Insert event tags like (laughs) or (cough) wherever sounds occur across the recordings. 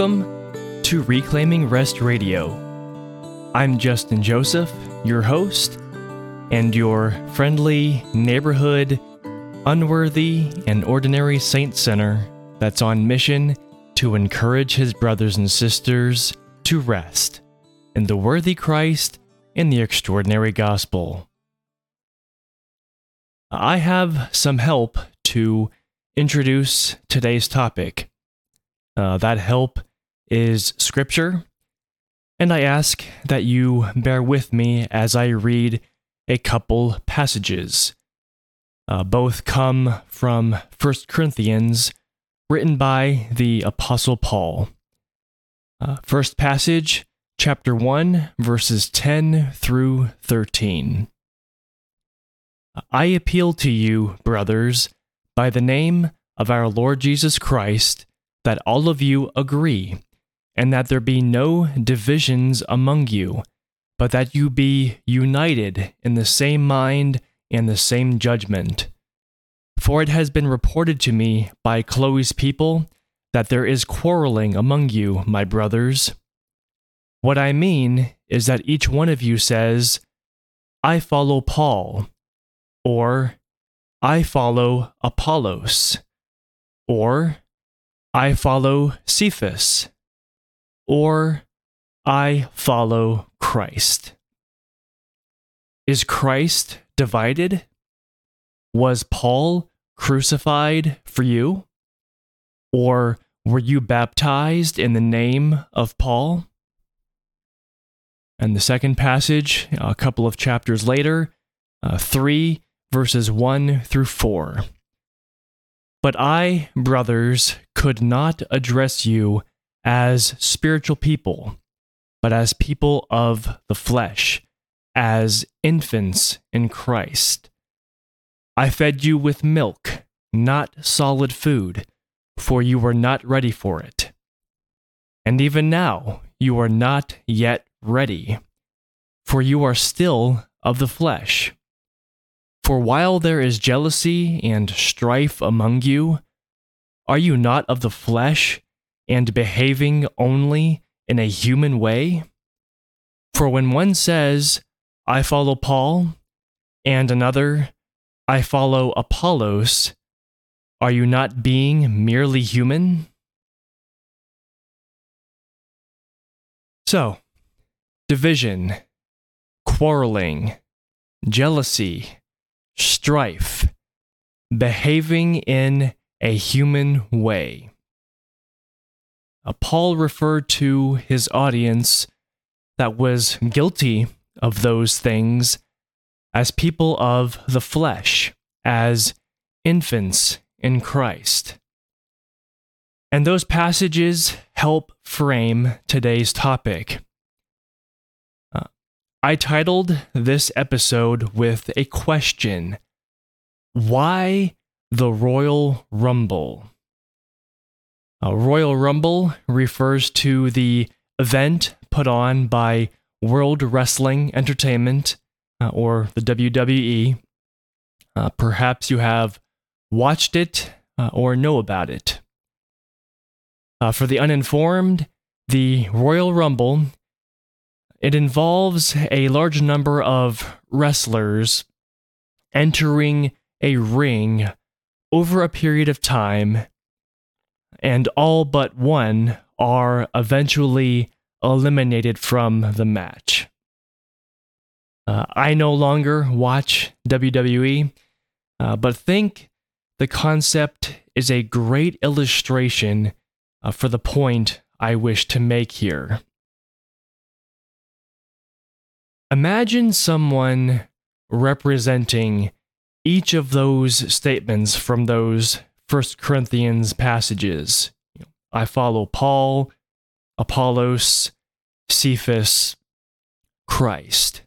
Welcome to Reclaiming Rest Radio. I'm Justin Joseph, your host, and your friendly neighborhood, unworthy, and ordinary saint center that's on mission to encourage his brothers and sisters to rest in the worthy Christ and the extraordinary gospel. I have some help to introduce today's topic. Uh, that help is Scripture, and I ask that you bear with me as I read a couple passages. Uh, both come from 1 Corinthians, written by the Apostle Paul. Uh, first passage, chapter 1, verses 10 through 13. I appeal to you, brothers, by the name of our Lord Jesus Christ, that all of you agree, and that there be no divisions among you, but that you be united in the same mind and the same judgment. For it has been reported to me by Chloe's people that there is quarreling among you, my brothers. What I mean is that each one of you says, I follow Paul or I follow Apollos, or I follow Cephas, or I follow Christ. Is Christ divided? Was Paul crucified for you? Or were you baptized in the name of Paul? And the second passage, a couple of chapters later, uh, 3 verses 1 through 4. But I, brothers, could not address you as spiritual people, but as people of the flesh, as infants in Christ. I fed you with milk, not solid food, for you were not ready for it. And even now you are not yet ready, for you are still of the flesh. For while there is jealousy and strife among you, are you not of the flesh and behaving only in a human way? For when one says, I follow Paul, and another, I follow Apollos, are you not being merely human? So, division, quarreling, jealousy, strife, behaving in a human way. Uh, Paul referred to his audience that was guilty of those things as people of the flesh, as infants in Christ. And those passages help frame today's topic. I titled this episode with a question Why the Royal Rumble? A Royal Rumble refers to the event put on by World Wrestling Entertainment, uh, or the WWE. Uh, perhaps you have watched it uh, or know about it. Uh, for the uninformed, the Royal Rumble it involves a large number of wrestlers entering a ring over a period of time, and all but one are eventually eliminated from the match. Uh, I no longer watch WWE, uh, but think the concept is a great illustration uh, for the point I wish to make here. Imagine someone representing each of those statements from those First Corinthians passages. I follow Paul, Apollos, Cephas, Christ.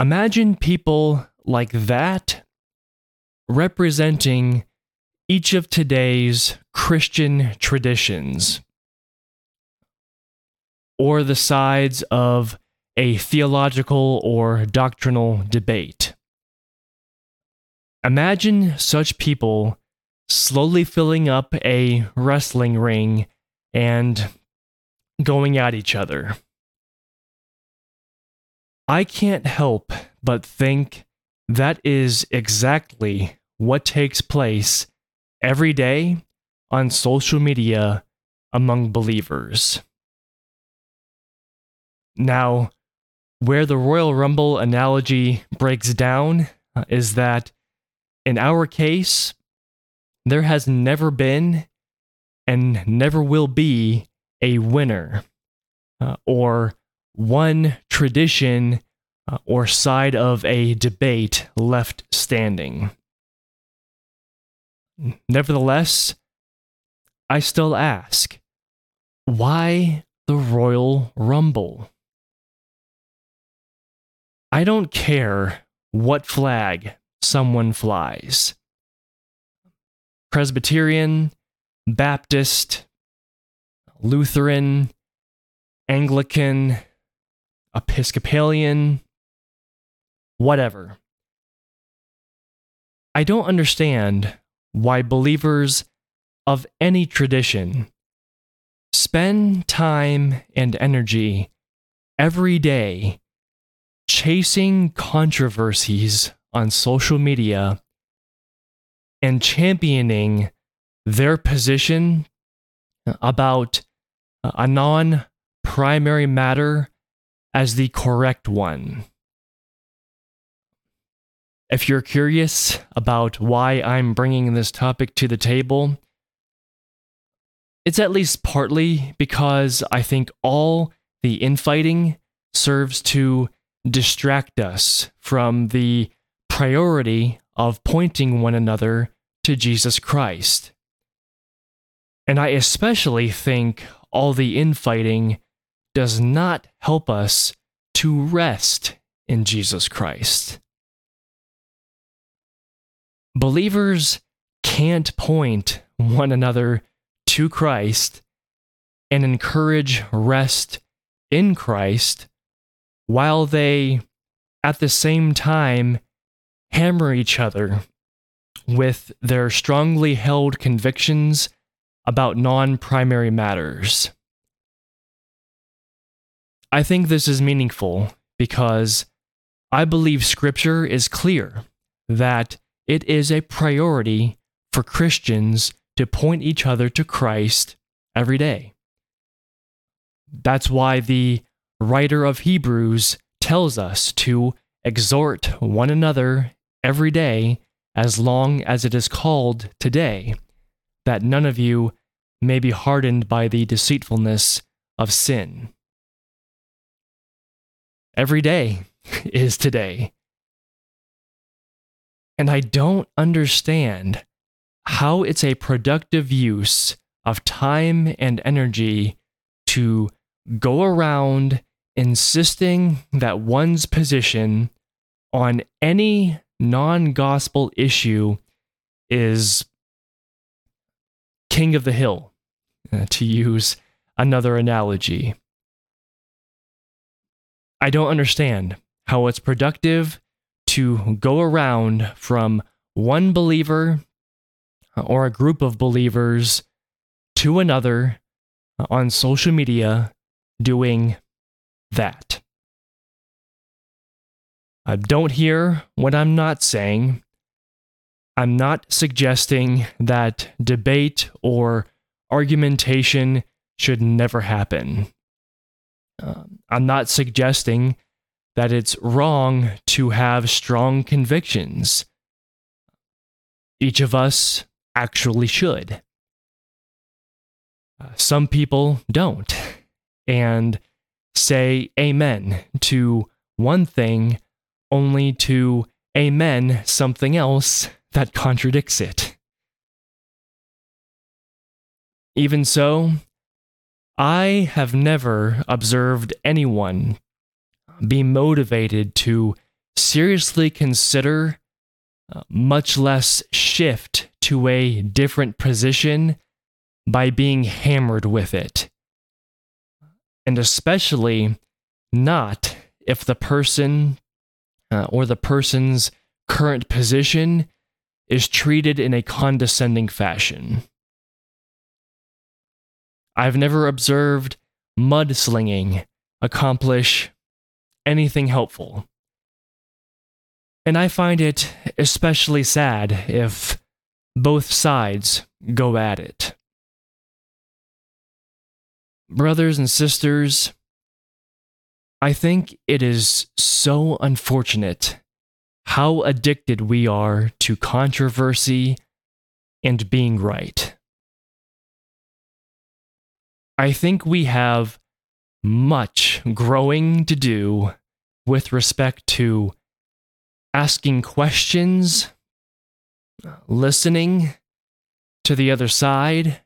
Imagine people like that representing each of today's Christian traditions or the sides of a theological or doctrinal debate. Imagine such people slowly filling up a wrestling ring and going at each other. I can't help but think that is exactly what takes place every day on social media among believers. Now, where the Royal Rumble analogy breaks down is that in our case, there has never been and never will be a winner uh, or one tradition uh, or side of a debate left standing. Nevertheless, I still ask why the Royal Rumble? I don't care what flag someone flies Presbyterian, Baptist, Lutheran, Anglican, Episcopalian, whatever. I don't understand why believers of any tradition spend time and energy every day chasing controversies on social media and championing their position about a non primary matter as the correct one. If you're curious about why I'm bringing this topic to the table, it's at least partly because I think all the infighting serves to distract us from the priority of pointing one another to Jesus Christ. And I especially think all the infighting does not help us to rest in Jesus Christ. Believers can't point one another to Christ and encourage rest in Christ while they, at the same time, hammer each other with their strongly held convictions about non primary matters. I think this is meaningful because I believe Scripture is clear that it is a priority for Christians to point each other to Christ every day. That's why the writer of Hebrews tells us to exhort one another every day as long as it is called today, that none of you may be hardened by the deceitfulness of sin. Every day (laughs) is today. And I don't understand how it's a productive use of time and energy to go around insisting that one's position on any non gospel issue is king of the hill, uh, to use another analogy. I don't understand how it's productive to go around from one believer or a group of believers to another on social media doing that. Uh, don't hear what I'm not saying. I'm not suggesting that debate or argumentation should never happen. Uh, I'm not suggesting that it's wrong to have strong convictions. Each of us actually should. Uh, some people don't and say amen to one thing only to amen something else that contradicts it. Even so, I have never observed anyone be motivated to seriously consider, uh, much less shift to a different position by being hammered with it. And especially not if the person uh, or the person's current position is treated in a condescending fashion. I've never observed mudslinging accomplish anything helpful. And I find it especially sad if both sides go at it. Brothers and sisters, I think it is so unfortunate how addicted we are to controversy and being right. I think we have much growing to do with respect to asking questions, listening to the other side,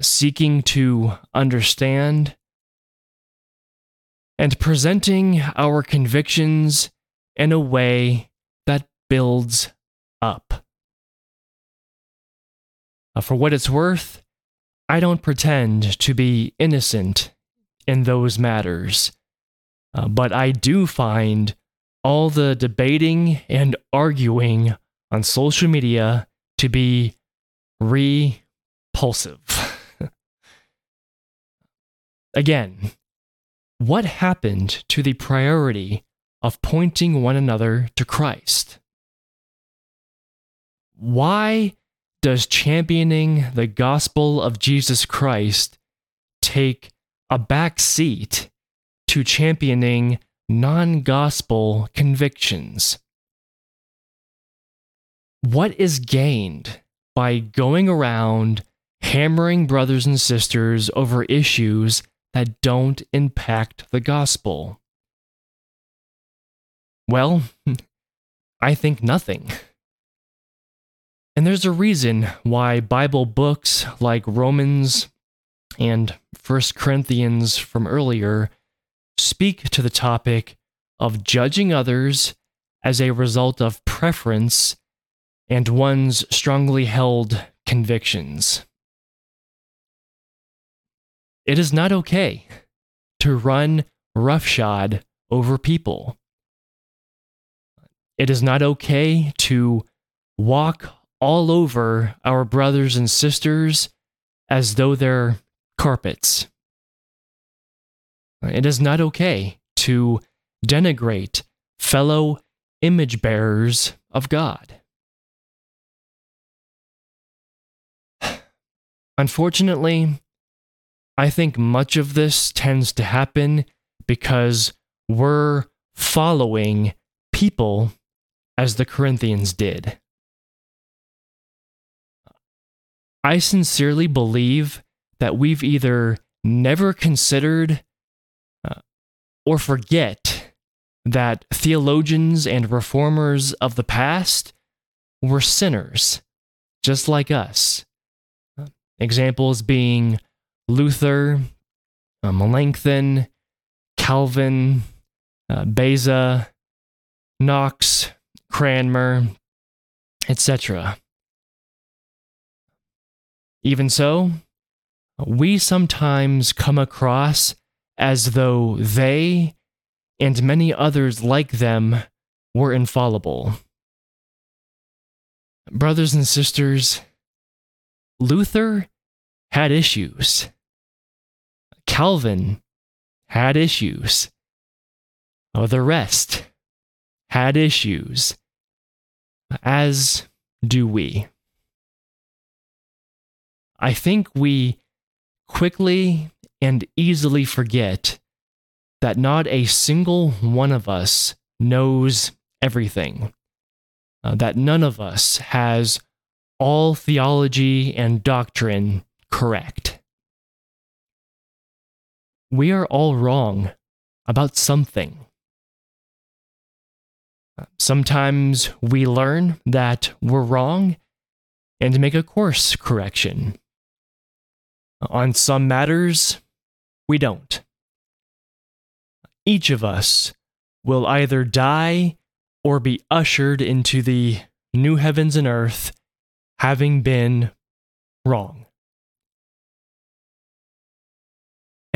seeking to understand, and presenting our convictions in a way that builds up. Uh, for what it's worth, I don't pretend to be innocent in those matters, uh, but I do find all the debating and arguing on social media to be repulsive. (laughs) Again, what happened to the priority of pointing one another to Christ? Why does championing the gospel of Jesus Christ take a back seat to championing non gospel convictions? What is gained by going around hammering brothers and sisters over issues that don't impact the gospel? Well, (laughs) I think nothing. And there's a reason why Bible books like Romans and 1 Corinthians from earlier speak to the topic of judging others as a result of preference and one's strongly held convictions. It is not okay to run roughshod over people. It is not okay to walk all over our brothers and sisters as though they're carpets. It is not okay to denigrate fellow image bearers of God. (sighs) Unfortunately, I think much of this tends to happen because we're following people as the Corinthians did. I sincerely believe that we've either never considered uh, or forget that theologians and reformers of the past were sinners, just like us. Examples being Luther, uh, Melanchthon, Calvin, uh, Beza, Knox, Cranmer, etc. Even so, we sometimes come across as though they and many others like them were infallible. Brothers and sisters, Luther had issues. Calvin had issues. The rest had issues, as do we. I think we quickly and easily forget that not a single one of us knows everything, uh, that none of us has all theology and doctrine correct. We are all wrong about something. Sometimes we learn that we're wrong and make a course correction. On some matters, we don't. Each of us will either die or be ushered into the new heavens and earth having been wrong.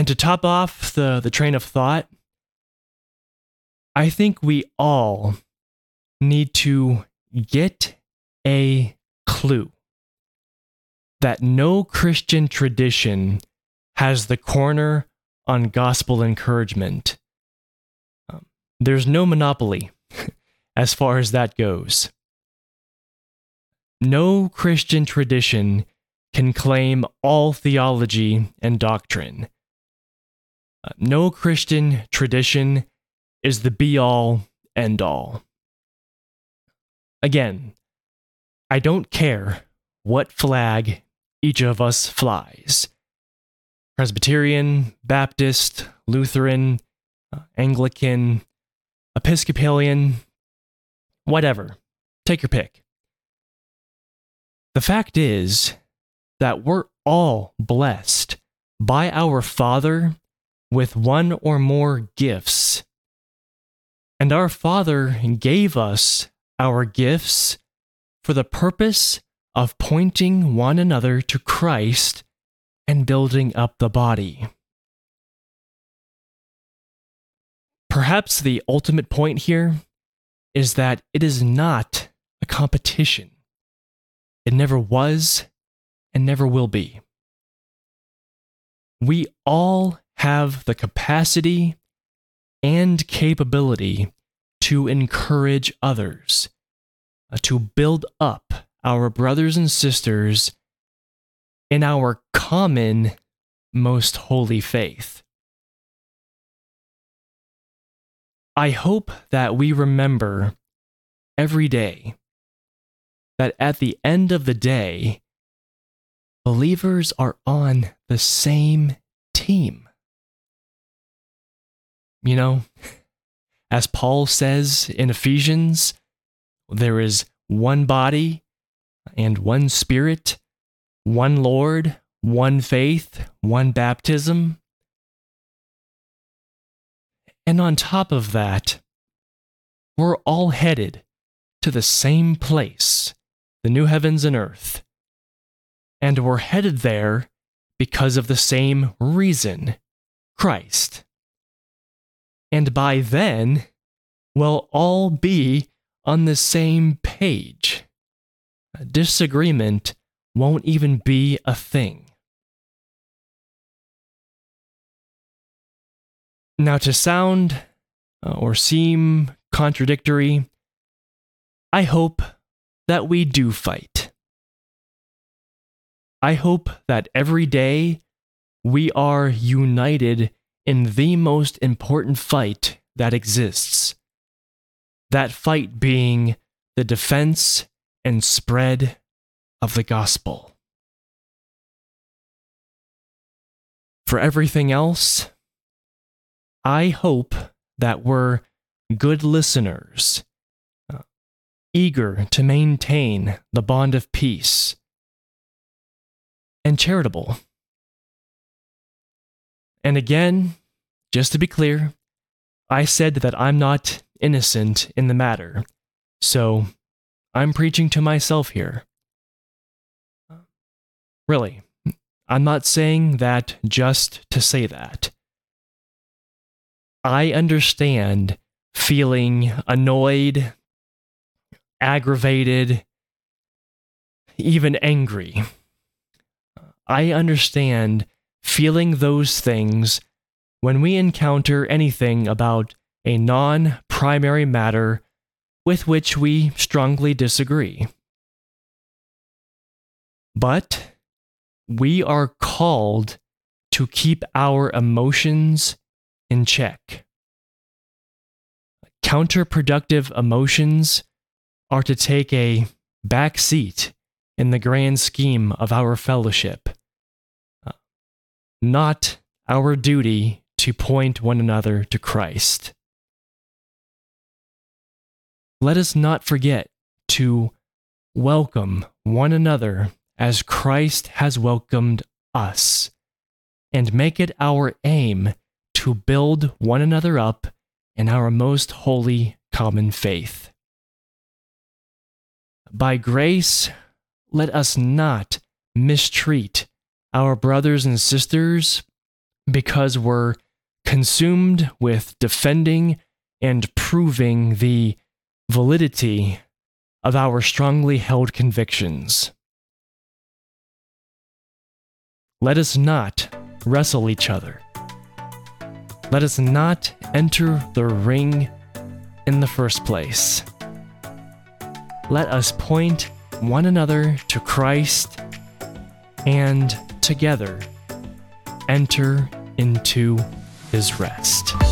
And to top off the, the train of thought, I think we all need to get a clue that no Christian tradition has the corner on gospel encouragement. Um, there's no monopoly (laughs) as far as that goes. No Christian tradition can claim all theology and doctrine. No Christian tradition is the be all end all. Again, I don't care what flag each of us flies Presbyterian, Baptist, Lutheran, uh, Anglican, Episcopalian, whatever. Take your pick. The fact is that we're all blessed by our Father with one or more gifts. And our Father gave us our gifts for the purpose of pointing one another to Christ and building up the body. Perhaps the ultimate point here is that it is not a competition. It never was and never will be. We all have the capacity and capability to encourage others, uh, to build up our brothers and sisters in our common most holy faith. I hope that we remember every day that at the end of the day, believers are on the same team. You know, as Paul says in Ephesians, there is one body and one spirit, one Lord, one faith, one baptism. And on top of that, we're all headed to the same place, the new heavens and earth. And we're headed there because of the same reason Christ. And by then, we'll all be on the same page. Disagreement won't even be a thing. Now, to sound uh, or seem contradictory, I hope that we do fight. I hope that every day we are united in the most important fight that exists. That fight being the defense and spread of the gospel. For everything else, I hope that we're good listeners, uh, eager to maintain the bond of peace, and charitable. And again, just to be clear, I said that I'm not innocent in the matter, so I'm preaching to myself here. Really, I'm not saying that just to say that. I understand feeling annoyed, aggravated, even angry. I understand feeling those things when we encounter anything about a non primary matter with which we strongly disagree. But we are called to keep our emotions in check. Counterproductive emotions are to take a back seat in the grand scheme of our fellowship, not our duty to point one another to Christ. Let us not forget to welcome one another as Christ has welcomed us, and make it our aim to build one another up in our most holy common faith. By grace, let us not mistreat our brothers and sisters because we're consumed with defending and proving the validity of our strongly held convictions. Let us not wrestle each other. Let us not enter the ring in the first place. Let us point one another to Christ and together enter into his rest.